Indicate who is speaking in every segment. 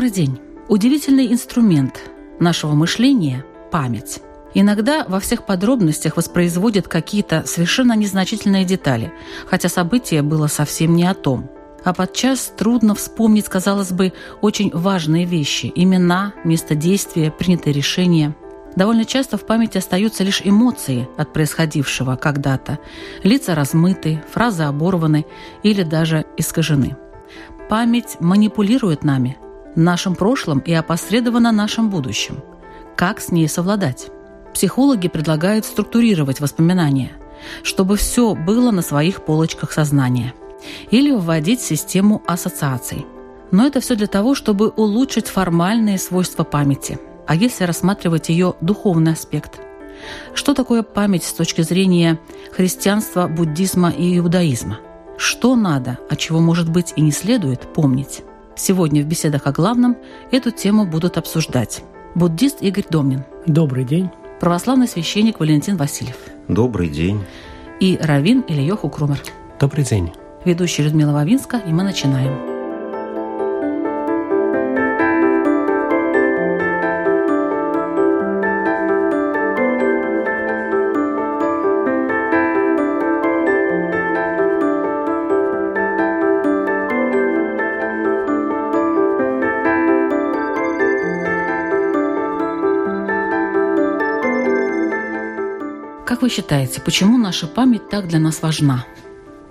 Speaker 1: Добрый день. Удивительный инструмент нашего мышления – память. Иногда во всех подробностях воспроизводят какие-то совершенно незначительные детали, хотя событие было совсем не о том. А подчас трудно вспомнить, казалось бы, очень важные вещи – имена, место действия, принятые решения. Довольно часто в памяти остаются лишь эмоции от происходившего когда-то. Лица размыты, фразы оборваны или даже искажены. Память манипулирует нами – нашим прошлым и опосредованно нашим будущим. Как с ней совладать? Психологи предлагают структурировать воспоминания, чтобы все было на своих полочках сознания. Или вводить систему ассоциаций. Но это все для того, чтобы улучшить формальные свойства памяти. А если рассматривать ее духовный аспект? Что такое память с точки зрения христианства, буддизма и иудаизма? Что надо, а чего, может быть, и не следует помнить? Сегодня в беседах о главном эту тему будут обсуждать буддист Игорь Домнин.
Speaker 2: Добрый день.
Speaker 1: Православный священник Валентин Васильев.
Speaker 3: Добрый день.
Speaker 1: И Равин Ильёху Крумер.
Speaker 4: Добрый день.
Speaker 1: Ведущая Людмила Вавинска, и мы начинаем. Как вы считаете, почему наша память так для нас важна?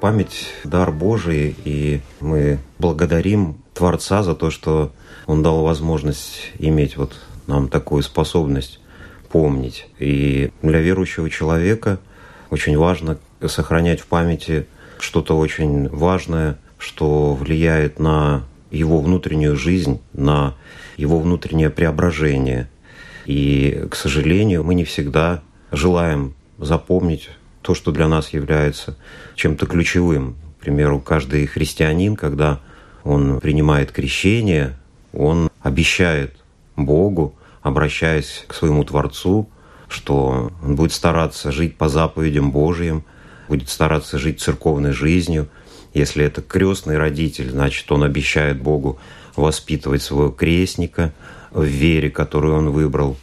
Speaker 3: Память – дар Божий, и мы благодарим Творца за то, что Он дал возможность иметь вот нам такую способность помнить. И для верующего человека очень важно сохранять в памяти что-то очень важное, что влияет на его внутреннюю жизнь, на его внутреннее преображение. И, к сожалению, мы не всегда желаем запомнить то, что для нас является чем-то ключевым. К примеру, каждый христианин, когда он принимает крещение, он обещает Богу, обращаясь к своему Творцу, что он будет стараться жить по заповедям Божьим, будет стараться жить церковной жизнью. Если это крестный родитель, значит, он обещает Богу воспитывать своего крестника в вере, которую он выбрал.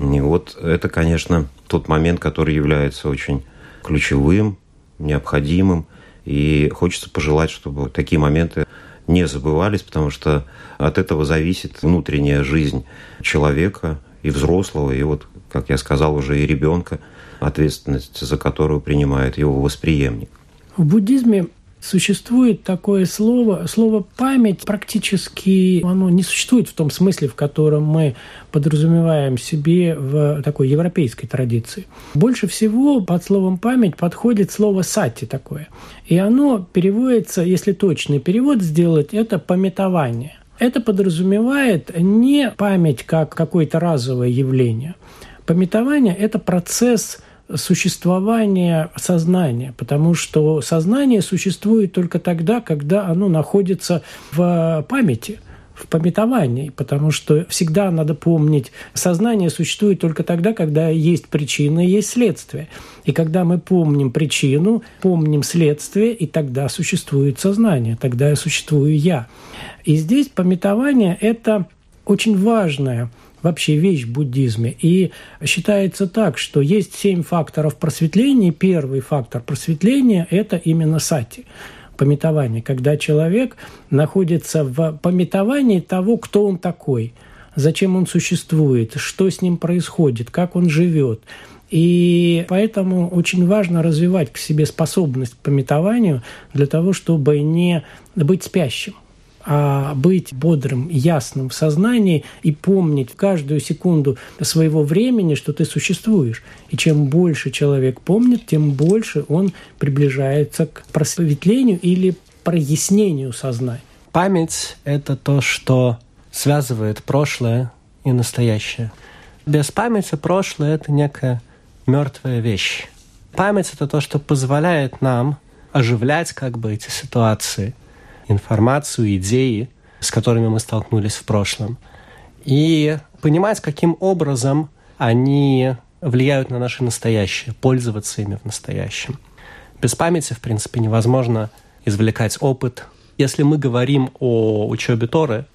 Speaker 3: И вот это, конечно, тот момент, который является очень ключевым, необходимым. И хочется пожелать, чтобы такие моменты не забывались, потому что от этого зависит внутренняя жизнь человека и взрослого, и вот, как я сказал, уже и ребенка, ответственность за которую принимает его восприемник.
Speaker 2: В буддизме Существует такое слово, слово «память» практически оно не существует в том смысле, в котором мы подразумеваем себе в такой европейской традиции. Больше всего под словом «память» подходит слово «сати» такое. И оно переводится, если точный перевод сделать, это «пометование». Это подразумевает не память как какое-то разовое явление. Пометование – это процесс – существования сознания, потому что сознание существует только тогда, когда оно находится в памяти – в пометовании, потому что всегда надо помнить, сознание существует только тогда, когда есть причина и есть следствие. И когда мы помним причину, помним следствие, и тогда существует сознание, тогда я существую я. И здесь пометование – это очень важное вообще вещь в буддизме. И считается так, что есть семь факторов просветления. Первый фактор просветления – это именно сати пометование, когда человек находится в пометовании того, кто он такой, зачем он существует, что с ним происходит, как он живет. И поэтому очень важно развивать к себе способность к пометованию для того, чтобы не быть спящим а быть бодрым, ясным в сознании и помнить каждую секунду своего времени, что ты существуешь. И чем больше человек помнит, тем больше он приближается к просветлению или прояснению сознания.
Speaker 4: Память – это то, что связывает прошлое и настоящее. Без памяти прошлое – это некая мертвая вещь. Память – это то, что позволяет нам оживлять как бы эти ситуации – информацию, идеи, с которыми мы столкнулись в прошлом, и понимать, каким образом они влияют на наше настоящее, пользоваться ими в настоящем. Без памяти, в принципе, невозможно извлекать опыт. Если мы говорим о учебе Торы,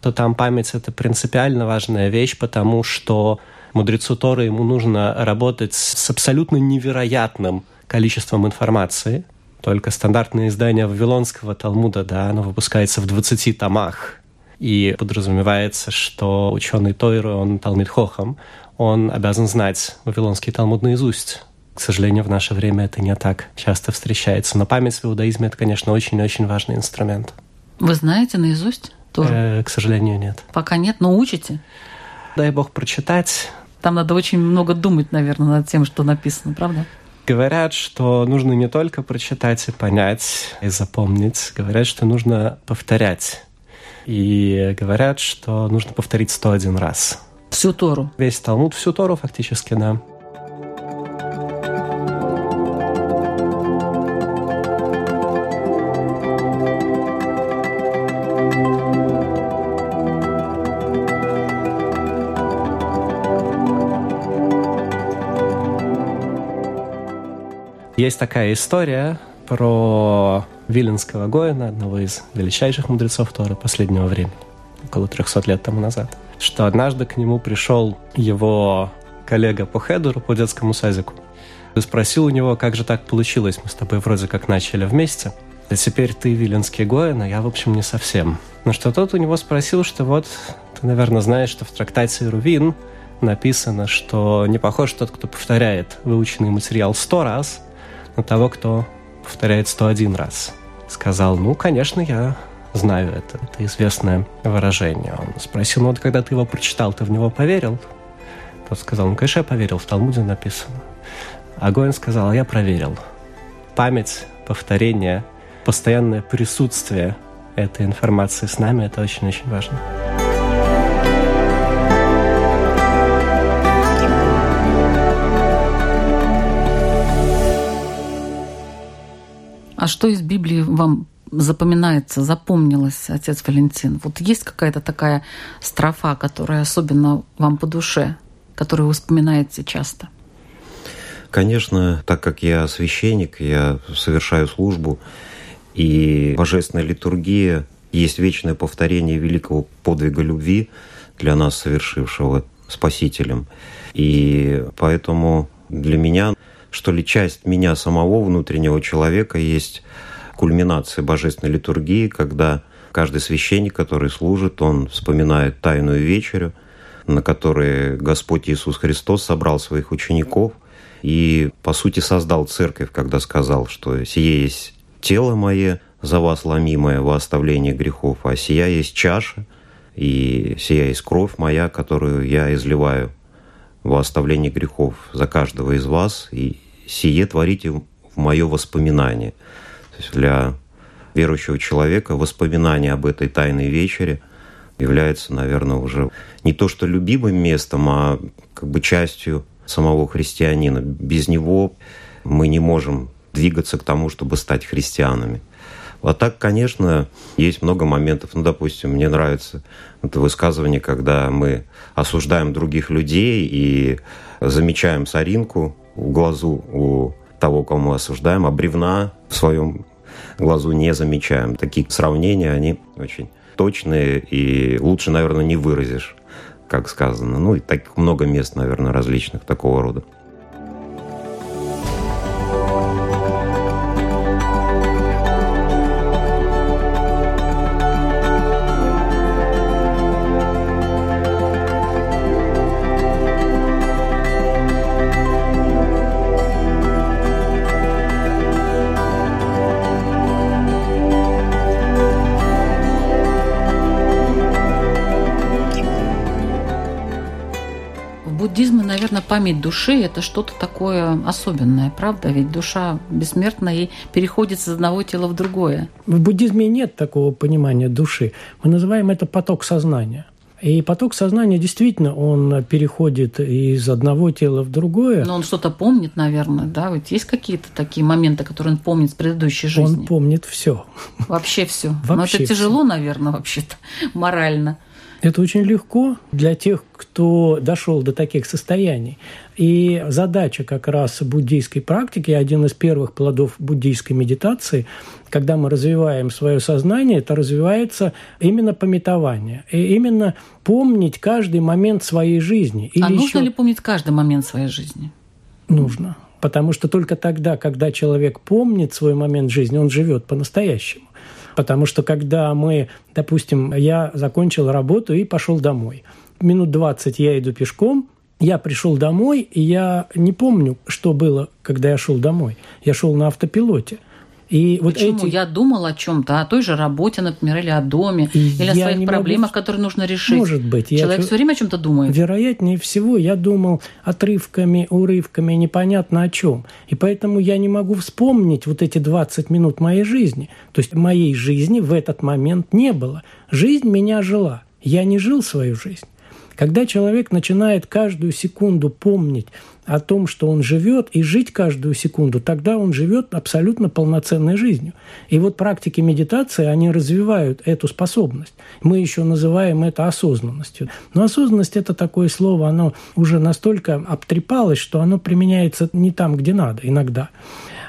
Speaker 4: то там память – это принципиально важная вещь, потому что мудрецу Торы ему нужно работать с абсолютно невероятным количеством информации – только стандартное издание Вавилонского Талмуда, да, оно выпускается в 20 томах. И подразумевается, что ученый Тойру, он Талмит Хохам, он обязан знать Вавилонский Талмуд наизусть. К сожалению, в наше время это не так часто встречается. Но память в иудаизме – это, конечно, очень-очень важный инструмент.
Speaker 1: Вы знаете наизусть тоже?
Speaker 4: Э, к сожалению, нет.
Speaker 1: Пока нет, но учите?
Speaker 4: Дай бог прочитать.
Speaker 1: Там надо очень много думать, наверное, над тем, что написано, правда?
Speaker 4: Говорят, что нужно не только прочитать и понять, и запомнить. Говорят, что нужно повторять. И говорят, что нужно повторить 101 раз.
Speaker 1: Всю Тору?
Speaker 4: Весь Талмуд, всю Тору фактически, да. Есть такая история про Виленского Гоина, одного из величайших мудрецов Торы последнего времени, около 300 лет тому назад, что однажды к нему пришел его коллега по хедеру, по детскому садику, и спросил у него, как же так получилось, мы с тобой вроде как начали вместе, а теперь ты Виленский Гоин, а я, в общем, не совсем. Но что тот у него спросил, что вот, ты, наверное, знаешь, что в трактате Рувин написано, что не похож тот, кто повторяет выученный материал сто раз, на того, кто повторяет 101 раз. Сказал, ну, конечно, я знаю это. Это известное выражение. Он спросил, ну вот когда ты его прочитал, ты в него поверил? Тот сказал, ну, конечно, я поверил, в Талмуде написано. А Гоин сказал, я проверил. Память, повторение, постоянное присутствие этой информации с нами – это очень-очень важно.
Speaker 1: А что из Библии вам запоминается, запомнилось, отец Валентин? Вот есть какая-то такая строфа, которая особенно вам по душе, которую вы вспоминаете часто?
Speaker 3: Конечно, так как я священник, я совершаю службу, и божественная литургия есть вечное повторение великого подвига любви для нас, совершившего Спасителем. И поэтому для меня что ли, часть меня самого, внутреннего человека, есть кульминация божественной литургии, когда каждый священник, который служит, он вспоминает тайную вечерю, на которой Господь Иисус Христос собрал своих учеников и, по сути, создал церковь, когда сказал, что «сие есть тело мое, за вас ломимое во оставление грехов, а сия есть чаша, и сия есть кровь моя, которую я изливаю во оставление грехов за каждого из вас, и сие творите в мое воспоминание. То есть для верующего человека воспоминание об этой тайной вечере является, наверное, уже не то что любимым местом, а как бы частью самого христианина. Без него мы не можем двигаться к тому, чтобы стать христианами. А так, конечно, есть много моментов. Ну, допустим, мне нравится это высказывание, когда мы осуждаем других людей и замечаем соринку в глазу у того, кого мы осуждаем, а бревна в своем глазу не замечаем. Такие сравнения, они очень точные, и лучше, наверное, не выразишь, как сказано. Ну, и так много мест, наверное, различных такого рода.
Speaker 1: Память души – это что-то такое особенное, правда? Ведь душа бессмертна и переходит из одного тела в другое.
Speaker 2: В буддизме нет такого понимания души. Мы называем это поток сознания. И поток сознания действительно, он переходит из одного тела в другое.
Speaker 1: Но он что-то помнит, наверное, да? Ведь есть какие-то такие моменты, которые он помнит с предыдущей жизни?
Speaker 2: Он помнит все.
Speaker 1: Вообще все. Но это тяжело, наверное, вообще-то, морально.
Speaker 2: Это очень легко для тех, кто дошел до таких состояний. И задача как раз буддийской практики, один из первых плодов буддийской медитации, когда мы развиваем свое сознание, это развивается именно пометование. И именно помнить каждый момент своей жизни.
Speaker 1: Или а нужно еще... ли помнить каждый момент своей жизни?
Speaker 2: Нужно. Потому что только тогда, когда человек помнит свой момент жизни, он живет по-настоящему. Потому что когда мы, допустим, я закончил работу и пошел домой. Минут 20 я иду пешком, я пришел домой, и я не помню, что было, когда я шел домой. Я шел на автопилоте –
Speaker 1: и вот Почему? Эти... Я думал о чем-то, о той же работе, например, или о доме, и или о своих проблемах, могу... которые нужно решить.
Speaker 2: Может быть.
Speaker 1: Человек я... все время о чем-то думает.
Speaker 2: Вероятнее всего, я думал отрывками, урывками, непонятно о чем. И поэтому я не могу вспомнить вот эти 20 минут моей жизни. То есть моей жизни в этот момент не было. Жизнь меня жила. Я не жил свою жизнь. Когда человек начинает каждую секунду помнить о том, что он живет, и жить каждую секунду, тогда он живет абсолютно полноценной жизнью. И вот практики медитации, они развивают эту способность. Мы еще называем это осознанностью. Но осознанность – это такое слово, оно уже настолько обтрепалось, что оно применяется не там, где надо иногда.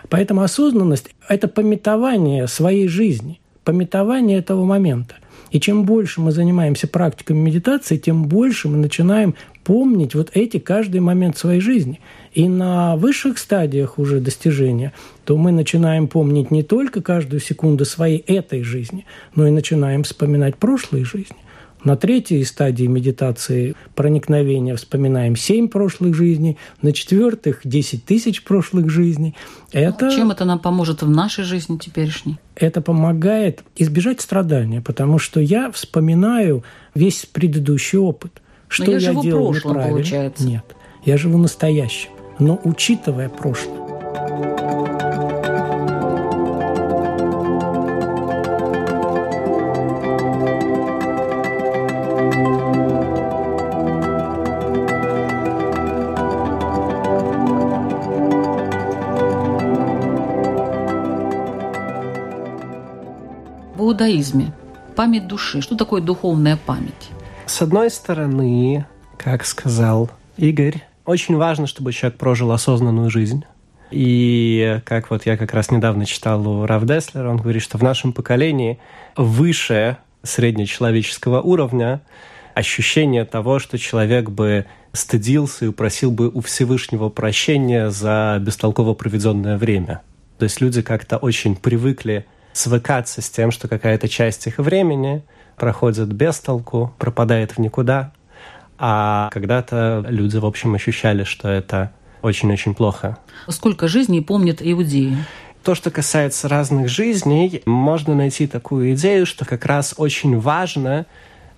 Speaker 2: Поэтому осознанность – это пометование своей жизни, пометование этого момента. И чем больше мы занимаемся практиками медитации, тем больше мы начинаем помнить вот эти каждый момент своей жизни. И на высших стадиях уже достижения, то мы начинаем помнить не только каждую секунду своей этой жизни, но и начинаем вспоминать прошлые жизни. На третьей стадии медитации проникновения вспоминаем семь прошлых жизней, на четвертых – десять тысяч прошлых жизней.
Speaker 1: Это, Чем это нам поможет в нашей жизни теперешней?
Speaker 2: Это помогает избежать страдания, потому что я вспоминаю весь предыдущий опыт. Что
Speaker 1: Но я,
Speaker 2: я
Speaker 1: живу
Speaker 2: делал
Speaker 1: прошлым,
Speaker 2: неправильно.
Speaker 1: получается.
Speaker 2: Нет, я живу настоящим, но учитывая прошлое.
Speaker 1: иудаизме память души. Что такое духовная память?
Speaker 4: С одной стороны, как сказал Игорь, очень важно, чтобы человек прожил осознанную жизнь. И как вот я как раз недавно читал у Рав Деслера, он говорит, что в нашем поколении выше среднечеловеческого уровня ощущение того, что человек бы стыдился и упросил бы у Всевышнего прощения за бестолково проведенное время. То есть люди как-то очень привыкли свыкаться с тем, что какая-то часть их времени проходит без толку, пропадает в никуда. А когда-то люди, в общем, ощущали, что это очень-очень плохо.
Speaker 1: Сколько жизней помнят иудеи?
Speaker 4: То, что касается разных жизней, можно найти такую идею, что как раз очень важно,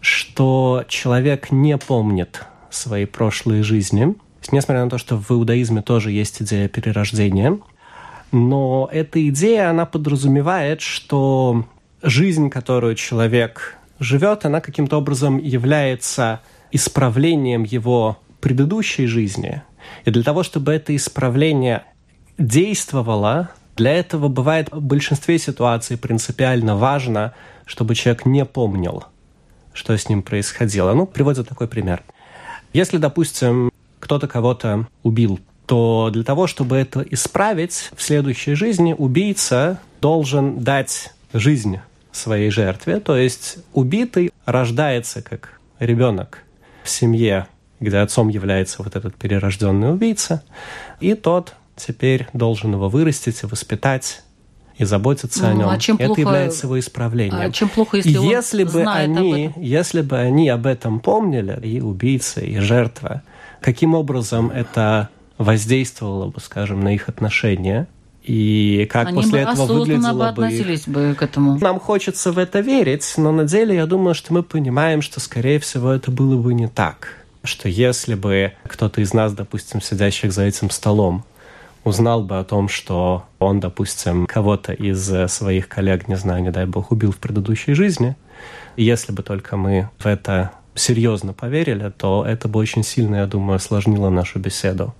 Speaker 4: что человек не помнит свои прошлые жизни. Несмотря на то, что в иудаизме тоже есть идея перерождения – но эта идея, она подразумевает, что жизнь, которую человек живет, она каким-то образом является исправлением его предыдущей жизни. И для того, чтобы это исправление действовало, для этого бывает в большинстве ситуаций принципиально важно, чтобы человек не помнил, что с ним происходило. Ну, приводят такой пример. Если, допустим, кто-то кого-то убил то для того, чтобы это исправить в следующей жизни, убийца должен дать жизнь своей жертве. То есть убитый рождается как ребенок в семье, где отцом является вот этот перерожденный убийца, и тот теперь должен его вырастить и воспитать и заботиться ну, о нем. А чем это плохо, является его исправлением. А
Speaker 1: чем плохо, если,
Speaker 4: если
Speaker 1: он
Speaker 4: бы они,
Speaker 1: об этом?
Speaker 4: если бы они об этом помнили, и убийца, и жертва, каким образом это воздействовало бы, скажем, на их отношения, и как
Speaker 1: Они
Speaker 4: после
Speaker 1: бы
Speaker 4: этого выглядело бы...
Speaker 1: относились бы к этому.
Speaker 4: Нам хочется в это верить, но на деле я думаю, что мы понимаем, что, скорее всего, это было бы не так. что если бы кто-то из нас, допустим, сидящих за этим столом, узнал бы о том, что он, допустим, кого-то из своих коллег, не знаю, не дай бог, убил в предыдущей жизни, если бы только мы в это серьезно поверили, то это бы очень сильно, я думаю, осложнило нашу беседу.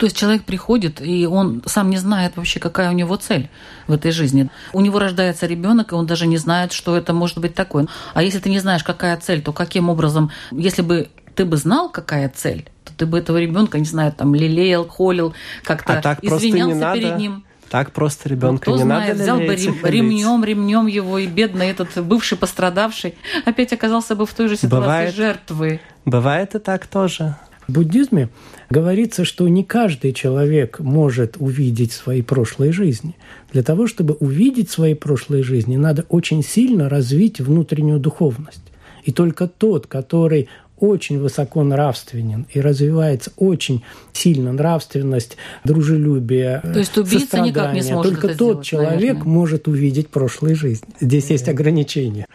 Speaker 1: То есть человек приходит, и он сам не знает вообще, какая у него цель в этой жизни. У него рождается ребенок, и он даже не знает, что это может быть такое. А если ты не знаешь, какая цель, то каким образом, если бы ты бы знал, какая цель, то ты бы этого ребенка, не знаю, там лелеял, холил, как-то
Speaker 4: а так
Speaker 1: извинялся
Speaker 4: не надо.
Speaker 1: перед ним.
Speaker 4: Так просто ребенка
Speaker 1: ну,
Speaker 4: не
Speaker 1: знает,
Speaker 4: надо
Speaker 1: взял бы рем, ремнем, ремнем его, и бедный этот бывший пострадавший опять оказался бы в той же ситуации
Speaker 4: Бывает.
Speaker 1: жертвы.
Speaker 4: Бывает и так тоже.
Speaker 2: В буддизме говорится, что не каждый человек может увидеть свои прошлые жизни. Для того, чтобы увидеть свои прошлые жизни, надо очень сильно развить внутреннюю духовность. И только тот, который очень высоко нравственен и развивается очень сильно нравственность, дружелюбие,
Speaker 1: То есть убийца никак не сможет
Speaker 2: Только тот
Speaker 1: сделать,
Speaker 2: человек
Speaker 1: наверное.
Speaker 2: может увидеть прошлые жизни. Здесь есть ограничения.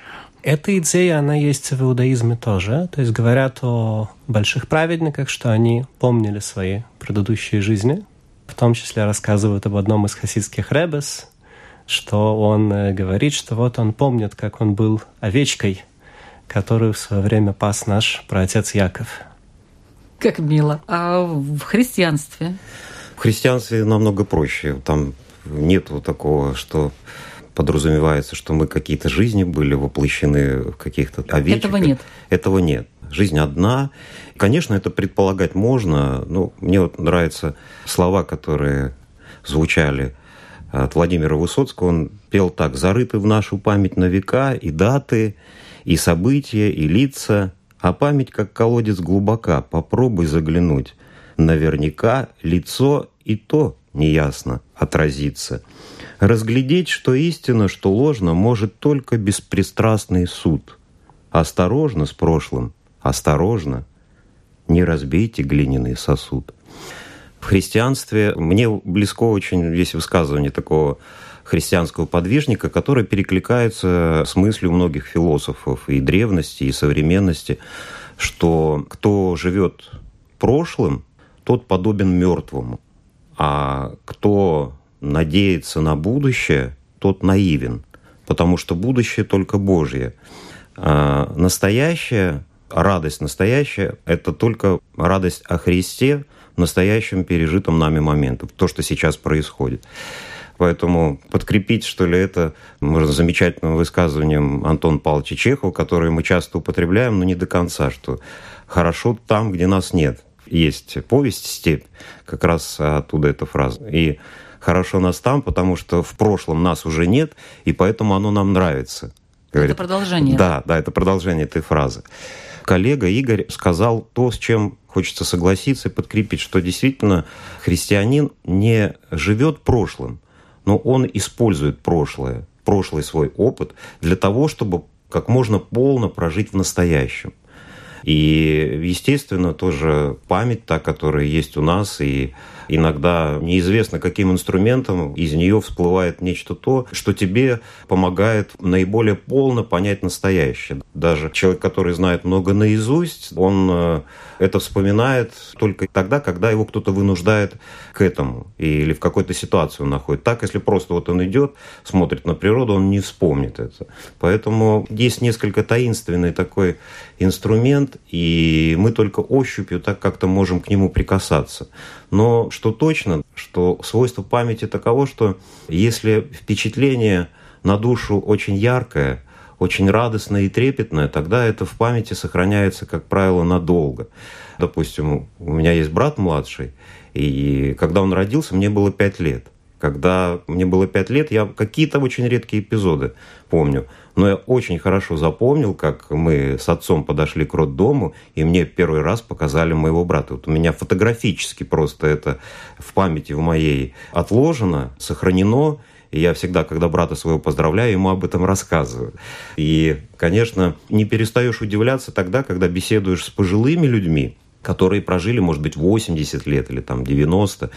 Speaker 4: Эта идея, она есть в иудаизме тоже. То есть говорят о больших праведниках, что они помнили свои предыдущие жизни. В том числе рассказывают об одном из хасидских ребес, что он э, говорит, что вот он помнит, как он был овечкой, которую в свое время пас наш праотец Яков.
Speaker 1: Как мило. А в христианстве?
Speaker 3: В христианстве намного проще. Там нет вот такого, что подразумевается, что мы какие-то жизни были воплощены в каких-то овечках.
Speaker 1: Этого нет.
Speaker 3: Этого нет. Жизнь одна. Конечно, это предполагать можно. Но мне вот нравятся слова, которые звучали от Владимира Высоцкого. Он пел так. «Зарыты в нашу память на века и даты, и события, и лица, а память, как колодец глубока, попробуй заглянуть. Наверняка лицо и то неясно отразится. Разглядеть, что истина, что ложно, может только беспристрастный суд. Осторожно с прошлым, осторожно, не разбейте глиняный сосуд. В христианстве мне близко очень есть высказывание такого христианского подвижника, которое перекликается с мыслью многих философов и древности, и современности, что кто живет прошлым, тот подобен мертвому, а кто надеется на будущее, тот наивен, потому что будущее только Божье. А настоящее, радость настоящая, это только радость о Христе в настоящем пережитом нами моменту, то, что сейчас происходит. Поэтому подкрепить, что ли, это можно замечательным высказыванием Антона Павловича Чехова, которое мы часто употребляем, но не до конца, что хорошо там, где нас нет. Есть повесть «Степь», как раз оттуда эта фраза. И хорошо нас там, потому что в прошлом нас уже нет, и поэтому оно нам нравится.
Speaker 1: Говорит. Это продолжение.
Speaker 3: Да, да, это продолжение этой фразы. Коллега Игорь сказал то, с чем хочется согласиться и подкрепить, что действительно христианин не живет прошлым, но он использует прошлое, прошлый свой опыт для того, чтобы как можно полно прожить в настоящем. И, естественно, тоже память та, которая есть у нас, и иногда неизвестно, каким инструментом из нее всплывает нечто то, что тебе помогает наиболее полно понять настоящее. Даже человек, который знает много наизусть, он э, это вспоминает только тогда, когда его кто-то вынуждает к этому или в какой-то ситуации он находит. Так, если просто вот он идет, смотрит на природу, он не вспомнит это. Поэтому есть несколько таинственный такой инструмент, и мы только ощупью так как-то можем к нему прикасаться. Но что точно, что свойство памяти таково, что если впечатление на душу очень яркое, очень радостное и трепетное, тогда это в памяти сохраняется, как правило, надолго. Допустим, у меня есть брат младший, и когда он родился, мне было пять лет. Когда мне было пять лет, я какие-то очень редкие эпизоды помню. Но я очень хорошо запомнил, как мы с отцом подошли к роддому, и мне первый раз показали моего брата. Вот у меня фотографически просто это в памяти в моей отложено, сохранено. И я всегда, когда брата своего поздравляю, ему об этом рассказываю. И, конечно, не перестаешь удивляться тогда, когда беседуешь с пожилыми людьми, которые прожили, может быть, 80 лет или там 90,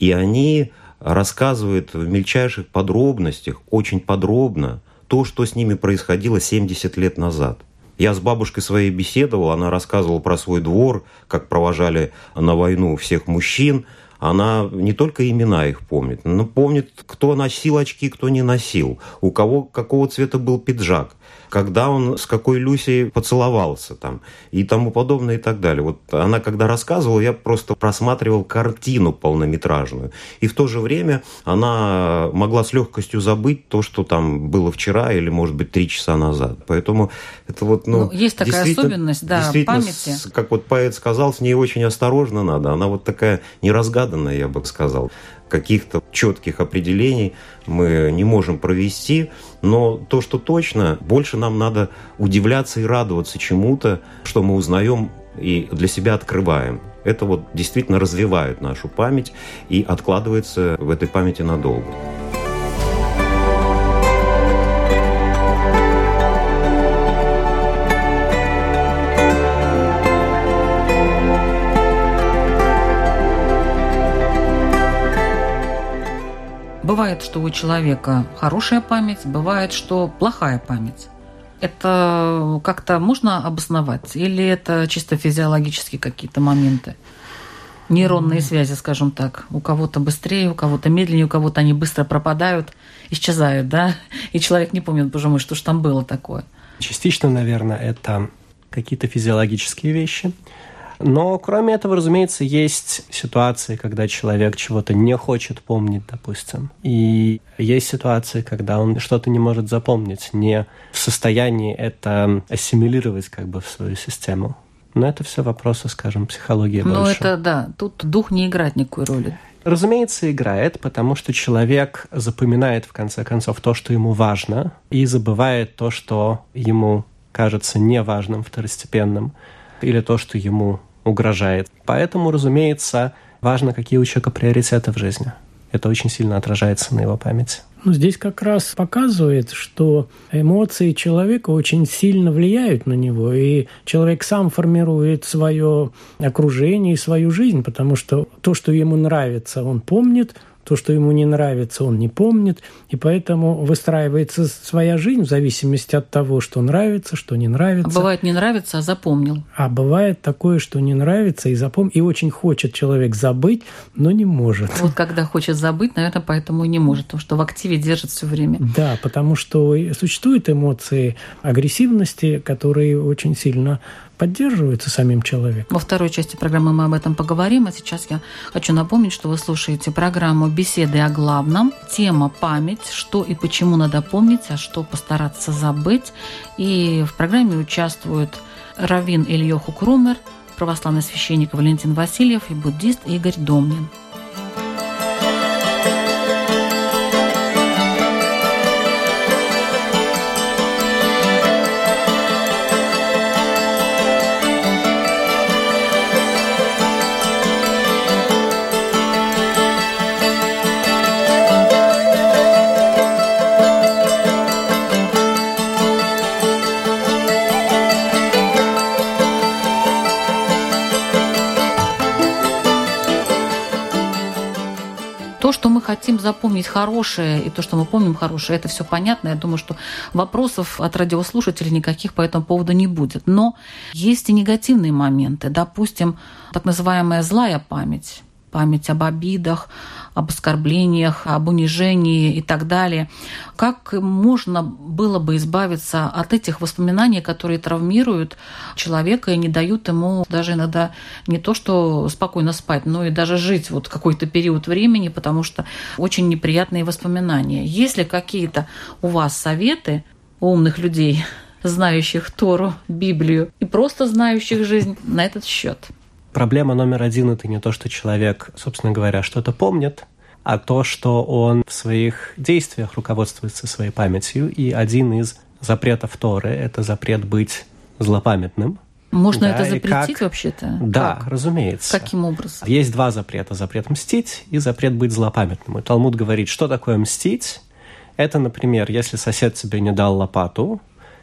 Speaker 3: и они рассказывают в мельчайших подробностях, очень подробно, то, что с ними происходило 70 лет назад. Я с бабушкой своей беседовал, она рассказывала про свой двор, как провожали на войну всех мужчин. Она не только имена их помнит, но помнит, кто носил очки, кто не носил, у кого какого цвета был пиджак когда он с какой Люсей поцеловался там и тому подобное и так далее. Вот она когда рассказывала, я просто просматривал картину полнометражную. И в то же время она могла с легкостью забыть то, что там было вчера или, может быть, три часа назад. Поэтому это вот, ну,
Speaker 1: ну есть такая особенность, да, памяти.
Speaker 3: С, как вот поэт сказал, с ней очень осторожно надо. Она вот такая неразгаданная, я бы сказал каких-то четких определений мы не можем провести, но то, что точно, больше нам надо удивляться и радоваться чему-то, что мы узнаем и для себя открываем. Это вот действительно развивает нашу память и откладывается в этой памяти надолго.
Speaker 1: Бывает, что у человека хорошая память, бывает, что плохая память. Это как-то можно обосновать? Или это чисто физиологические какие-то моменты? Нейронные связи, скажем так. У кого-то быстрее, у кого-то медленнее, у кого-то они быстро пропадают, исчезают, да? И человек не помнит, боже мой, что же там было такое.
Speaker 4: Частично, наверное, это какие-то физиологические вещи. Но кроме этого, разумеется, есть ситуации, когда человек чего-то не хочет помнить, допустим. И есть ситуации, когда он что-то не может запомнить, не в состоянии это ассимилировать как бы в свою систему. Но это все вопросы, скажем, психологии
Speaker 1: Ну,
Speaker 4: больше.
Speaker 1: это да, тут дух не играет никакой роли.
Speaker 4: Разумеется, играет, потому что человек запоминает, в конце концов, то, что ему важно, и забывает то, что ему кажется неважным, второстепенным, или то, что ему угрожает. Поэтому, разумеется, важно, какие у человека приоритеты в жизни. Это очень сильно отражается на его памяти.
Speaker 2: Ну, здесь как раз показывает, что эмоции человека очень сильно влияют на него, и человек сам формирует свое окружение и свою жизнь, потому что то, что ему нравится, он помнит, то, что ему не нравится, он не помнит, и поэтому выстраивается своя жизнь в зависимости от того, что нравится, что не нравится.
Speaker 1: А бывает не нравится, а запомнил.
Speaker 2: А бывает такое, что не нравится и запомнил, и очень хочет человек забыть, но не может.
Speaker 1: Вот когда хочет забыть, наверное, поэтому и не может, потому что в активе держит все время.
Speaker 2: Да, потому что существуют эмоции агрессивности, которые очень сильно поддерживаются самим человеком.
Speaker 1: Во второй части программы мы об этом поговорим, а сейчас я хочу напомнить, что вы слушаете программу «Беседы о главном». Тема «Память», что и почему надо помнить, а что постараться забыть. И в программе участвуют Равин Ильёху Крумер, православный священник Валентин Васильев и буддист Игорь Домнин. Хотим запомнить хорошее, и то, что мы помним хорошее, это все понятно. Я думаю, что вопросов от радиослушателей никаких по этому поводу не будет. Но есть и негативные моменты. Допустим, так называемая злая память память об обидах, об оскорблениях, об унижении и так далее. Как можно было бы избавиться от этих воспоминаний, которые травмируют человека и не дают ему даже иногда не то, что спокойно спать, но и даже жить вот какой-то период времени, потому что очень неприятные воспоминания. Есть ли какие-то у вас советы умных людей, знающих Тору, Библию и просто знающих жизнь на этот счет?
Speaker 4: Проблема номер один – это не то, что человек, собственно говоря, что-то помнит, а то, что он в своих действиях руководствуется своей памятью. И один из запретов Торы – это запрет быть злопамятным.
Speaker 1: Можно да, это запретить как... вообще-то?
Speaker 4: Да,
Speaker 1: как?
Speaker 4: разумеется.
Speaker 1: Каким образом?
Speaker 4: Есть два запрета. Запрет мстить и запрет быть злопамятным. И Талмуд говорит, что такое мстить? Это, например, если сосед тебе не дал лопату,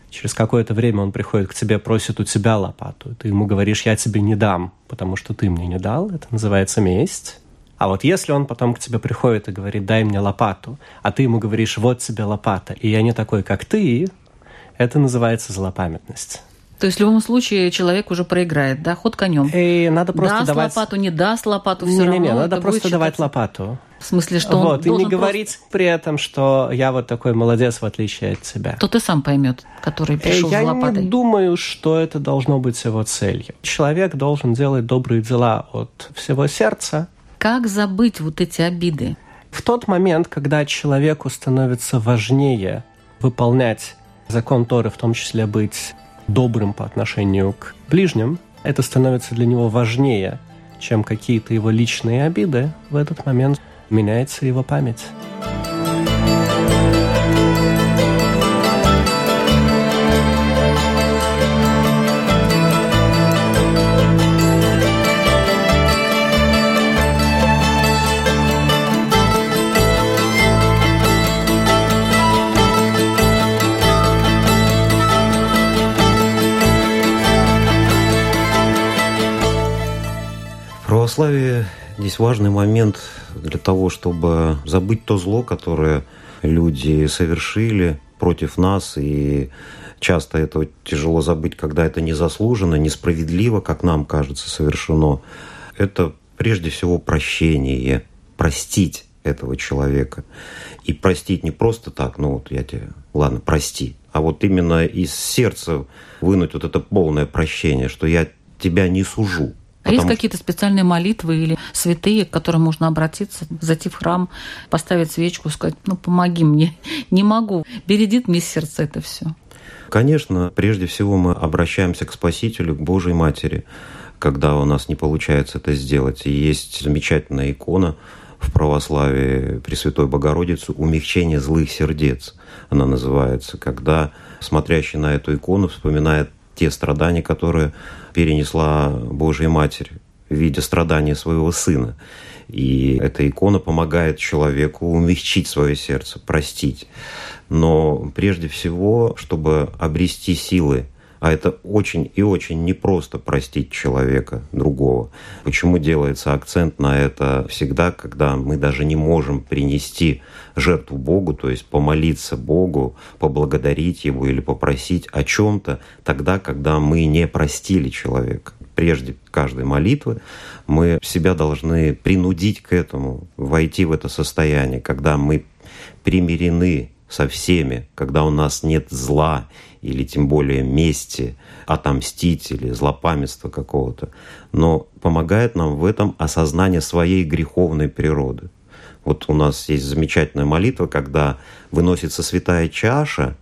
Speaker 4: Через какое-то время он приходит к тебе, просит у тебя лопату. Ты ему говоришь, я тебе не дам, потому что ты мне не дал. Это называется месть. А вот если он потом к тебе приходит и говорит, дай мне лопату, а ты ему говоришь, вот тебе лопата, и я не такой, как ты, это называется злопамятность.
Speaker 1: То есть в любом случае человек уже проиграет, да, ход конем.
Speaker 4: И надо просто
Speaker 1: даст
Speaker 4: давать...
Speaker 1: лопату, не даст лопату, все
Speaker 4: не,
Speaker 1: равно.
Speaker 4: Не, не, надо просто давать лопату.
Speaker 1: В смысле, что
Speaker 4: вот,
Speaker 1: он
Speaker 4: и не говорить
Speaker 1: просто...
Speaker 4: при этом, что я вот такой молодец, в отличие от тебя.
Speaker 1: То ты сам поймет, который пришел
Speaker 4: я
Speaker 1: за лопатой.
Speaker 4: не думаю, что это должно быть его целью. Человек должен делать добрые дела от всего сердца.
Speaker 1: Как забыть вот эти обиды?
Speaker 4: В тот момент, когда человеку становится важнее выполнять закон Торы, в том числе быть добрым по отношению к ближним, это становится для него важнее, чем какие-то его личные обиды, в этот момент меняется его память.
Speaker 3: Православии здесь важный момент для того, чтобы забыть то зло, которое люди совершили против нас, и часто это тяжело забыть, когда это незаслуженно, несправедливо, как нам кажется, совершено. Это прежде всего прощение, простить этого человека. И простить не просто так, ну вот я тебе, ладно, прости, а вот именно из сердца вынуть вот это полное прощение, что я тебя не сужу,
Speaker 1: а есть какие-то специальные молитвы или святые, к которым можно обратиться, зайти в храм, поставить свечку, сказать, ну помоги мне, не могу, бередит мне сердце это все.
Speaker 3: Конечно, прежде всего мы обращаемся к Спасителю, к Божьей Матери, когда у нас не получается это сделать. И есть замечательная икона в православии Пресвятой Богородицы «Умягчение злых сердец». Она называется, когда смотрящий на эту икону вспоминает те страдания, которые перенесла Божья Матерь в виде страдания своего сына. И эта икона помогает человеку умягчить свое сердце, простить. Но прежде всего, чтобы обрести силы а это очень и очень непросто простить человека другого. Почему делается акцент на это всегда, когда мы даже не можем принести жертву Богу, то есть помолиться Богу, поблагодарить Его или попросить о чем-то, тогда, когда мы не простили человека. Прежде каждой молитвы мы себя должны принудить к этому, войти в это состояние, когда мы примирены со всеми, когда у нас нет зла или тем более мести, отомстить или злопамятства какого-то. Но помогает нам в этом осознание своей греховной природы. Вот у нас есть замечательная молитва, когда выносится святая чаша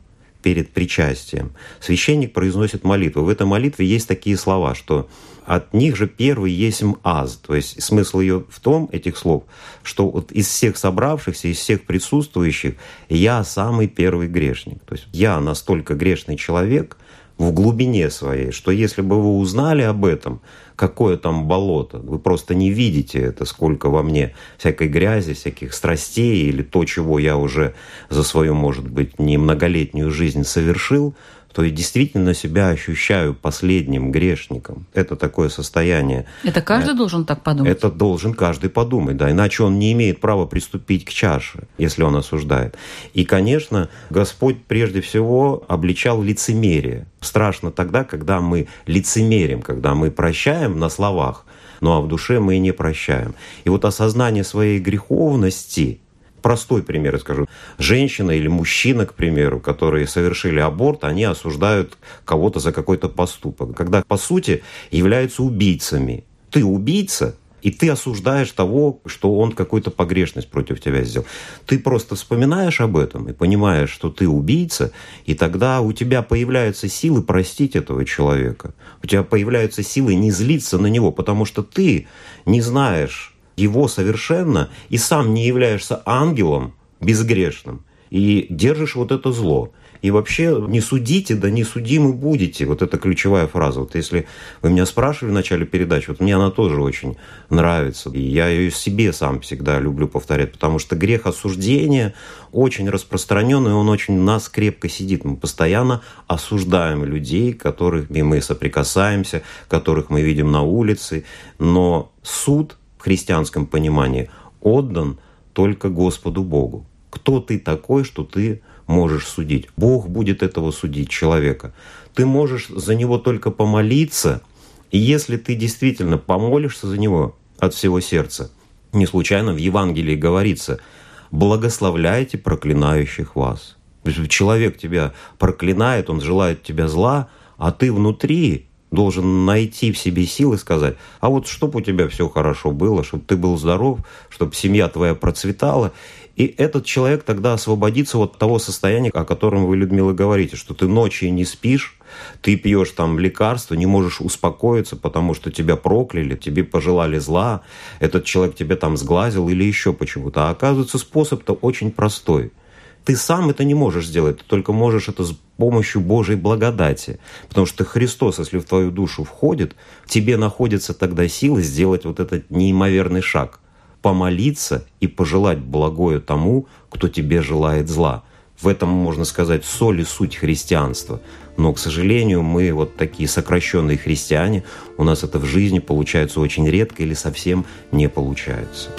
Speaker 3: перед причастием. Священник произносит молитву. В этой молитве есть такие слова, что от них же первый есть аз. То есть смысл ее в том, этих слов, что вот из всех собравшихся, из всех присутствующих, я самый первый грешник. То есть я настолько грешный человек в глубине своей, что если бы вы узнали об этом, какое там болото, вы просто не видите это, сколько во мне всякой грязи, всяких страстей или то, чего я уже за свою, может быть, не многолетнюю жизнь совершил, то я действительно себя ощущаю последним грешником. Это такое состояние.
Speaker 1: Это каждый это, должен так подумать?
Speaker 3: Это должен каждый подумать, да. Иначе он не имеет права приступить к чаше, если он осуждает. И, конечно, Господь прежде всего обличал лицемерие. Страшно тогда, когда мы лицемерим, когда мы прощаем на словах, ну а в душе мы и не прощаем. И вот осознание своей греховности – простой пример я скажу. Женщина или мужчина, к примеру, которые совершили аборт, они осуждают кого-то за какой-то поступок. Когда, по сути, являются убийцами. Ты убийца, и ты осуждаешь того, что он какую-то погрешность против тебя сделал. Ты просто вспоминаешь об этом и понимаешь, что ты убийца, и тогда у тебя появляются силы простить этого человека. У тебя появляются силы не злиться на него, потому что ты не знаешь его совершенно, и сам не являешься ангелом безгрешным, и держишь вот это зло. И вообще не судите, да не судимы будете. Вот это ключевая фраза. Вот если вы меня спрашивали в начале передачи, вот мне она тоже очень нравится. И я ее себе сам всегда люблю повторять, потому что грех осуждения очень распространенный, он очень в нас крепко сидит. Мы постоянно осуждаем людей, которых мы соприкасаемся, которых мы видим на улице. Но суд христианском понимании отдан только Господу Богу. Кто ты такой, что ты можешь судить. Бог будет этого судить человека. Ты можешь за него только помолиться, и если ты действительно помолишься за него от всего сердца, не случайно в Евангелии говорится «благословляйте проклинающих вас». Человек тебя проклинает, он желает тебя зла, а ты внутри должен найти в себе силы сказать, а вот чтобы у тебя все хорошо было, чтобы ты был здоров, чтобы семья твоя процветала. И этот человек тогда освободится от того состояния, о котором вы, Людмила, говорите, что ты ночью не спишь, ты пьешь там лекарства, не можешь успокоиться, потому что тебя прокляли, тебе пожелали зла, этот человек тебя там сглазил или еще почему-то. А оказывается, способ-то очень простой – ты сам это не можешь сделать, ты только можешь это помощью Божьей благодати. Потому что Христос, если в твою душу входит, в тебе находится тогда сила сделать вот этот неимоверный шаг. Помолиться и пожелать благое тому, кто тебе желает зла. В этом, можно сказать, соль и суть христианства. Но, к сожалению, мы вот такие сокращенные христиане, у нас это в жизни получается очень редко или совсем не получается.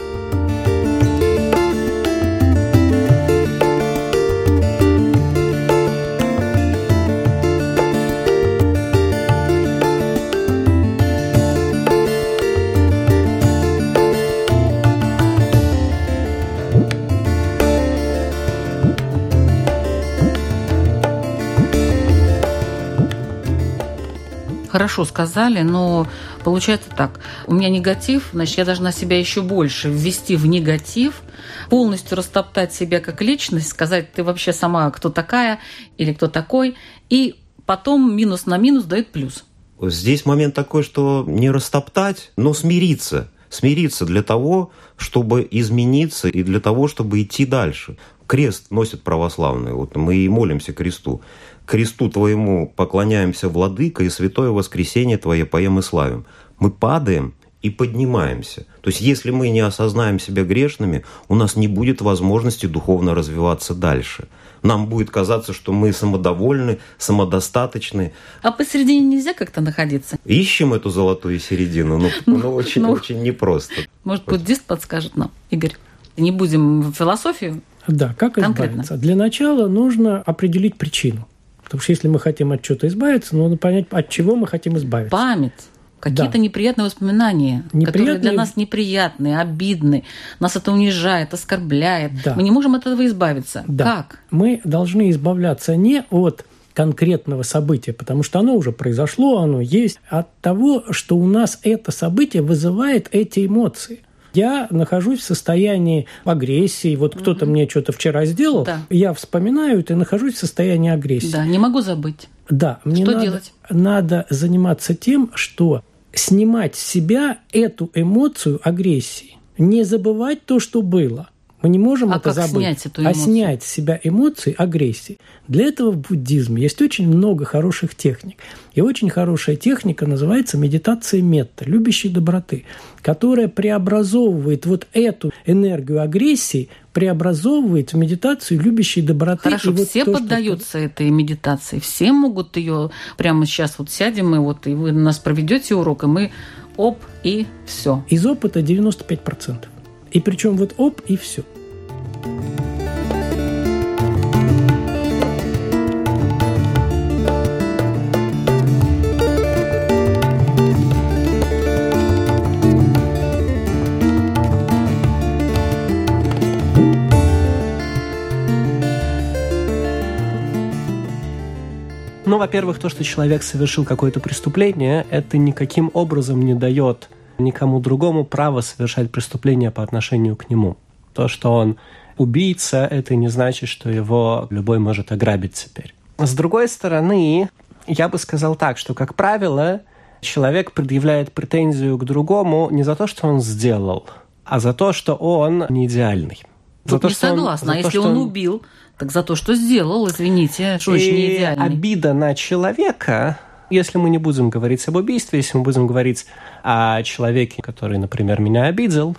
Speaker 1: Хорошо сказали, но получается так. У меня негатив, значит, я должна себя еще больше ввести в негатив, полностью растоптать себя как личность, сказать, ты вообще сама кто такая или кто такой, и потом минус на минус дает плюс.
Speaker 3: Здесь момент такой, что не растоптать, но смириться. Смириться для того, чтобы измениться и для того, чтобы идти дальше. Крест носят православные. Вот мы и молимся кресту кресту Твоему поклоняемся, Владыка, и святое воскресение Твое поем и славим. Мы падаем и поднимаемся. То есть если мы не осознаем себя грешными, у нас не будет возможности духовно развиваться дальше. Нам будет казаться, что мы самодовольны, самодостаточны.
Speaker 1: А посередине нельзя как-то находиться?
Speaker 3: Ищем эту золотую середину, но, ну, но очень, ну, очень непросто.
Speaker 1: Может, буддист подскажет нам, Игорь? Не будем в философию?
Speaker 2: Да, как
Speaker 1: Конкретно.
Speaker 2: избавиться? Для начала нужно определить причину. Потому что если мы хотим от чего-то избавиться, нужно понять, от чего мы хотим избавиться.
Speaker 1: Память. Какие-то да. неприятные воспоминания, неприятные... которые для нас неприятные, обидны, нас это унижает, оскорбляет. Да. Мы не можем от этого избавиться.
Speaker 2: Да.
Speaker 1: Как?
Speaker 2: Мы должны избавляться не от конкретного события, потому что оно уже произошло, оно есть, а от того, что у нас это событие вызывает эти эмоции я нахожусь в состоянии агрессии. Вот угу. кто-то мне что-то вчера сделал, да. я вспоминаю это и нахожусь в состоянии агрессии.
Speaker 1: Да, не могу забыть.
Speaker 2: Да, мне
Speaker 1: что
Speaker 2: надо,
Speaker 1: делать?
Speaker 2: надо заниматься тем, что снимать с себя эту эмоцию агрессии. Не забывать то, что было – мы не можем
Speaker 1: а
Speaker 2: это
Speaker 1: как
Speaker 2: забыть.
Speaker 1: Снять эту эмоцию?
Speaker 2: А снять с себя эмоции, агрессии. Для этого в буддизме есть очень много хороших техник. И очень хорошая техника называется медитация метта, любящей доброты, которая преобразовывает вот эту энергию агрессии, преобразовывает в медитацию любящей доброты.
Speaker 1: Хорошо,
Speaker 2: вот
Speaker 1: все
Speaker 2: то,
Speaker 1: поддаются
Speaker 2: что...
Speaker 1: этой медитации, все могут ее прямо сейчас вот сядем и вот и вы нас проведете урок, и мы оп и все.
Speaker 2: Из опыта 95%. И причем вот оп, и все.
Speaker 4: Ну, во-первых, то, что человек совершил какое-то преступление, это никаким образом не дает никому другому право совершать преступление по отношению к нему. То, что он убийца, это не значит, что его любой может ограбить теперь. С другой стороны, я бы сказал так, что, как правило, человек предъявляет претензию к другому не за то, что он сделал, а за то, что он не идеальный.
Speaker 1: Тут за то, не что согласна. Он, а если он, он убил, так за то, что сделал, извините, что очень не идеальный.
Speaker 4: обида на человека если мы не будем говорить об убийстве, если мы будем говорить о человеке, который, например, меня обидел,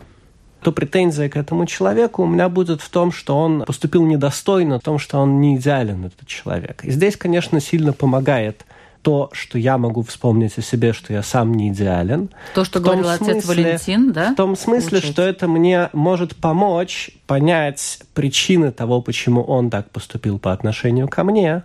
Speaker 4: то претензия к этому человеку у меня будет в том, что он поступил недостойно, в том, что он не идеален, этот человек. И здесь, конечно, сильно помогает то, что я могу вспомнить о себе, что я сам не идеален.
Speaker 1: То, что говорил смысле, отец Валентин, да?
Speaker 4: В том смысле, получается? что это мне может помочь понять причины того, почему он так поступил по отношению ко мне.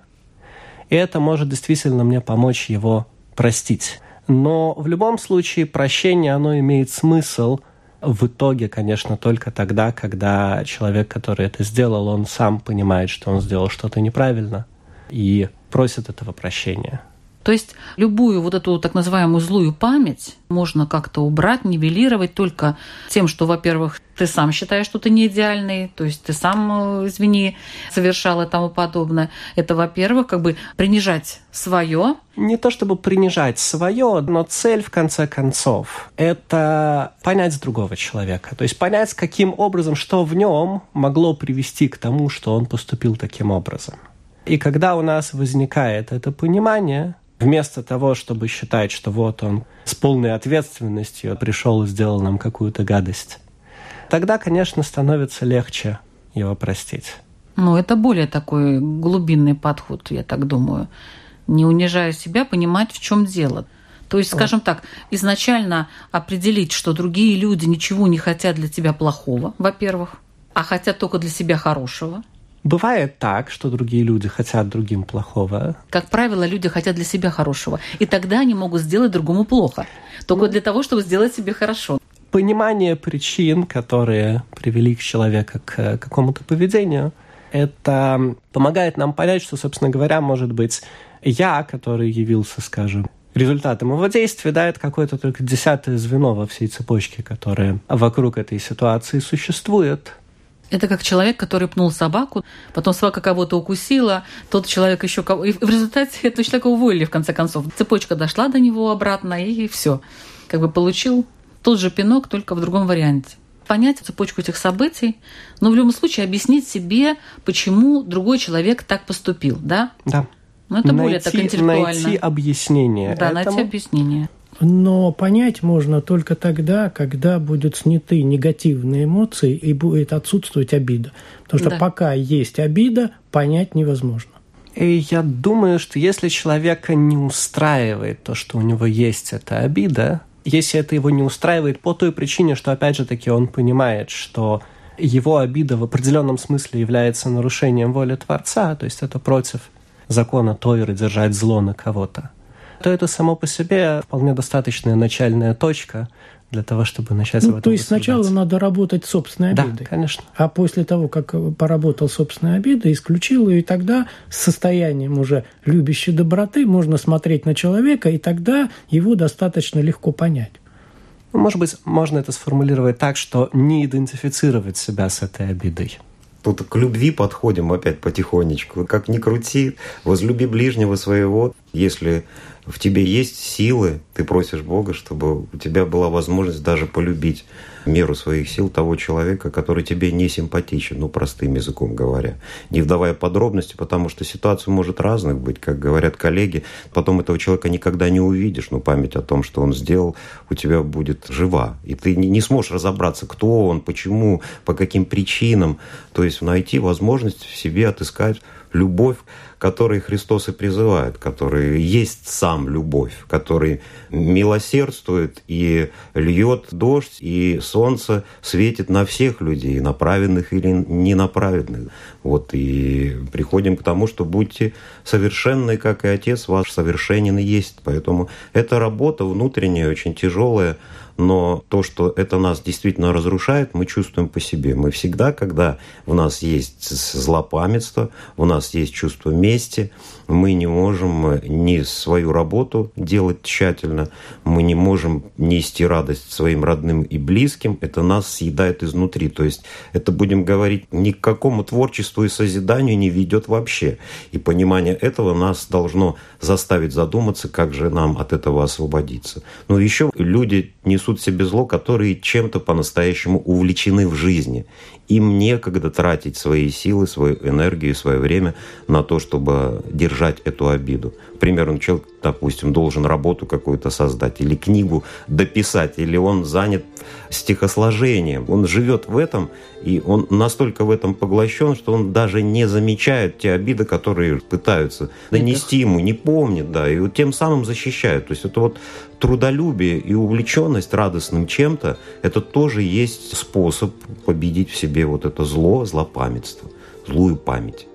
Speaker 4: Это может действительно мне помочь его простить. Но в любом случае прощение, оно имеет смысл в итоге, конечно, только тогда, когда человек, который это сделал, он сам понимает, что он сделал что-то неправильно и просит этого прощения.
Speaker 1: То есть любую вот эту так называемую злую память можно как-то убрать, нивелировать только тем, что, во-первых, ты сам считаешь, что ты не идеальный, то есть ты сам, э, извини, совершал и тому подобное. Это, во-первых, как бы принижать свое.
Speaker 4: Не то чтобы принижать свое, но цель, в конце концов, это понять другого человека. То есть понять, каким образом, что в нем могло привести к тому, что он поступил таким образом. И когда у нас возникает это понимание, Вместо того, чтобы считать, что вот он с полной ответственностью пришел и сделал нам какую-то гадость, тогда, конечно, становится легче его простить.
Speaker 1: Ну, это более такой глубинный подход, я так думаю. Не унижая себя, понимать, в чем дело. То есть, скажем так, изначально определить, что другие люди ничего не хотят для тебя плохого, во-первых, а хотят только для себя хорошего –
Speaker 4: Бывает так, что другие люди хотят другим плохого.
Speaker 1: Как правило, люди хотят для себя хорошего. И тогда они могут сделать другому плохо. Только для того, чтобы сделать себе хорошо.
Speaker 4: Понимание причин, которые привели к человеку к какому-то поведению, это помогает нам понять, что, собственно говоря, может быть, я, который явился, скажем, результатом его действия, да, это какое-то только десятое звено во всей цепочке, которое вокруг этой ситуации существует.
Speaker 1: Это как человек, который пнул собаку, потом собака кого-то укусила, тот человек еще кого... И в результате этого человека уволили, в конце концов. Цепочка дошла до него обратно, и все. Как бы получил тот же пинок, только в другом варианте. Понять цепочку этих событий, но в любом случае объяснить себе, почему другой человек так поступил, да?
Speaker 4: Да.
Speaker 1: Ну, это найти, более так интеллектуально.
Speaker 4: Найти объяснение.
Speaker 1: Да, этому. найти объяснение.
Speaker 2: Но понять можно только тогда, когда будут сняты негативные эмоции и будет отсутствовать обида. Потому что да. пока есть обида, понять невозможно.
Speaker 4: И я думаю, что если человека не устраивает то, что у него есть эта обида, если это его не устраивает по той причине, что, опять же таки, он понимает, что его обида в определенном смысле является нарушением воли Творца, то есть это против закона Тойры держать зло на кого-то, то это само по себе вполне достаточная начальная точка для того, чтобы начать ну,
Speaker 2: То есть сначала надо работать с собственной обидой.
Speaker 4: Да, конечно.
Speaker 2: А после того, как поработал собственной обидой, исключил ее, и тогда с состоянием уже любящей доброты можно смотреть на человека, и тогда его достаточно легко понять.
Speaker 4: Ну, может быть, можно это сформулировать так, что не идентифицировать себя с этой обидой.
Speaker 3: Тут к любви подходим опять потихонечку. Как ни крути, возлюби ближнего своего. Если в тебе есть силы, ты просишь Бога, чтобы у тебя была возможность даже полюбить меру своих сил того человека, который тебе не симпатичен, ну, простым языком говоря. Не вдавая подробности, потому что ситуация может разных быть, как говорят коллеги. Потом этого человека никогда не увидишь, но память о том, что он сделал, у тебя будет жива. И ты не сможешь разобраться, кто он, почему, по каким причинам. То есть найти возможность в себе отыскать любовь, который Христос и призывает, который есть сам любовь, который милосердствует и льет дождь, и солнце светит на всех людей, на праведных или ненаправедных. Вот и приходим к тому, что будьте совершенны, как и Отец ваш совершенен и есть. Поэтому эта работа внутренняя, очень тяжелая, но то, что это нас действительно разрушает, мы чувствуем по себе. Мы всегда, когда в нас есть злопамятство, у нас есть чувство мести, мы не можем ни свою работу делать тщательно, мы не можем нести радость своим родным и близким, это нас съедает изнутри. То есть это, будем говорить, ни к какому творчеству и созиданию не ведет вообще. И понимание этого нас должно заставить задуматься, как же нам от этого освободиться. Но еще люди несут себе зло, которые чем-то по-настоящему увлечены в жизни им некогда тратить свои силы, свою энергию, свое время на то, чтобы держать эту обиду. Примерно человек допустим, должен работу какую-то создать или книгу дописать, или он занят стихосложением. Он живет в этом, и он настолько в этом поглощен, что он даже не замечает те обиды, которые пытаются донести ему, не помнит, да, и вот тем самым защищает. То есть это вот трудолюбие и увлеченность радостным чем-то, это тоже есть способ победить в себе вот это зло, злопамятство, злую память.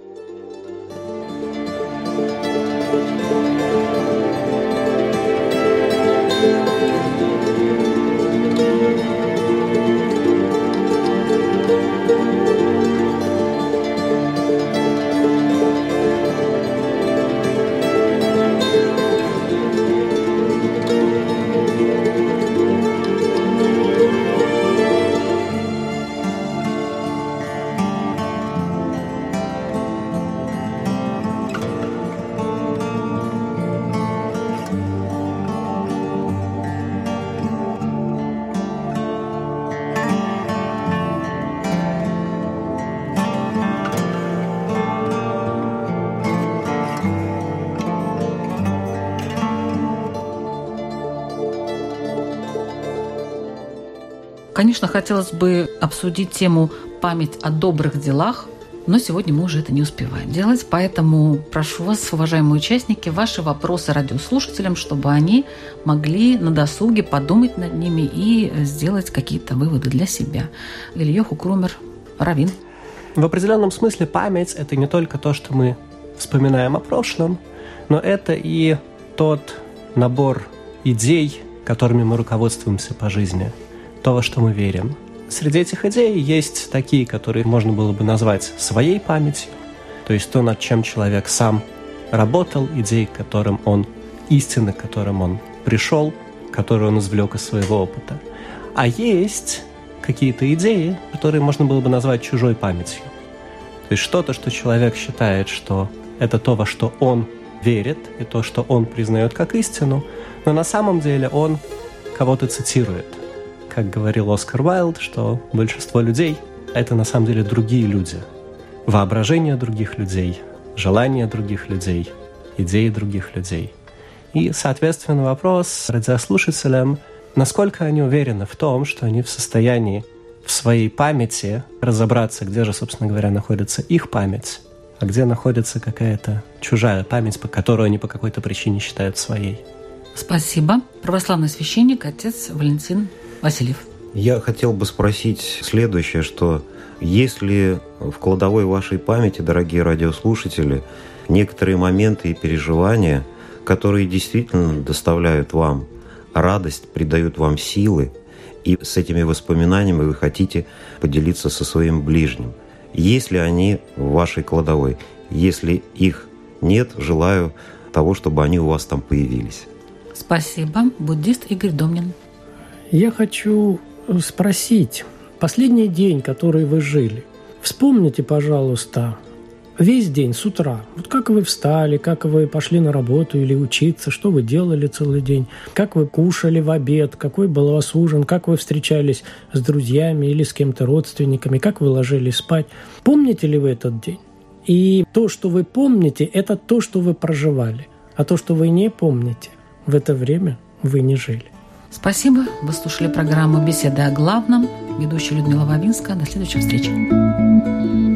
Speaker 1: Хотелось бы обсудить тему «Память о добрых делах», но сегодня мы уже это не успеваем делать, поэтому прошу вас, уважаемые участники, ваши вопросы радиослушателям, чтобы они могли на досуге подумать над ними и сделать какие-то выводы для себя. Ильёху Крумер, Равин.
Speaker 4: В определенном смысле память – это не только то, что мы вспоминаем о прошлом, но это и тот набор идей, которыми мы руководствуемся по жизни – то, во что мы верим. Среди этих идей есть такие, которые можно было бы назвать своей памятью, то есть то, над чем человек сам работал, идеи, которым он, истины, которым он пришел, которые он извлек из своего опыта. А есть какие-то идеи, которые можно было бы назвать чужой памятью. То есть что-то, что человек считает, что это то, во что он верит, и то, что он признает как истину, но на самом деле он кого-то цитирует как говорил Оскар Уайлд, что большинство людей — это на самом деле другие люди. Воображение других людей, желания других людей, идеи других людей. И, соответственно, вопрос радиослушателям, насколько они уверены в том, что они в состоянии в своей памяти разобраться, где же, собственно говоря, находится их память, а где находится какая-то чужая память, по которой они по какой-то причине считают своей.
Speaker 1: Спасибо. Православный священник, отец Валентин Васильев.
Speaker 3: Я хотел бы спросить следующее, что если в кладовой вашей памяти, дорогие радиослушатели, некоторые моменты и переживания, которые действительно доставляют вам радость, придают вам силы, и с этими воспоминаниями вы хотите поделиться со своим ближним. Есть ли они в вашей кладовой? Если их нет, желаю того, чтобы они у вас там появились.
Speaker 1: Спасибо. Буддист Игорь Домнин.
Speaker 2: Я хочу спросить, последний день, который вы жили, вспомните, пожалуйста, весь день с утра. Вот как вы встали, как вы пошли на работу или учиться, что вы делали целый день, как вы кушали в обед, какой был у вас ужин, как вы встречались с друзьями или с кем-то родственниками, как вы ложились спать. Помните ли вы этот день? И то, что вы помните, это то, что вы проживали. А то, что вы не помните, в это время вы не жили.
Speaker 1: Спасибо. Вы слушали программу «Беседа о главном». Ведущая Людмила Вавинска. До следующей встречи.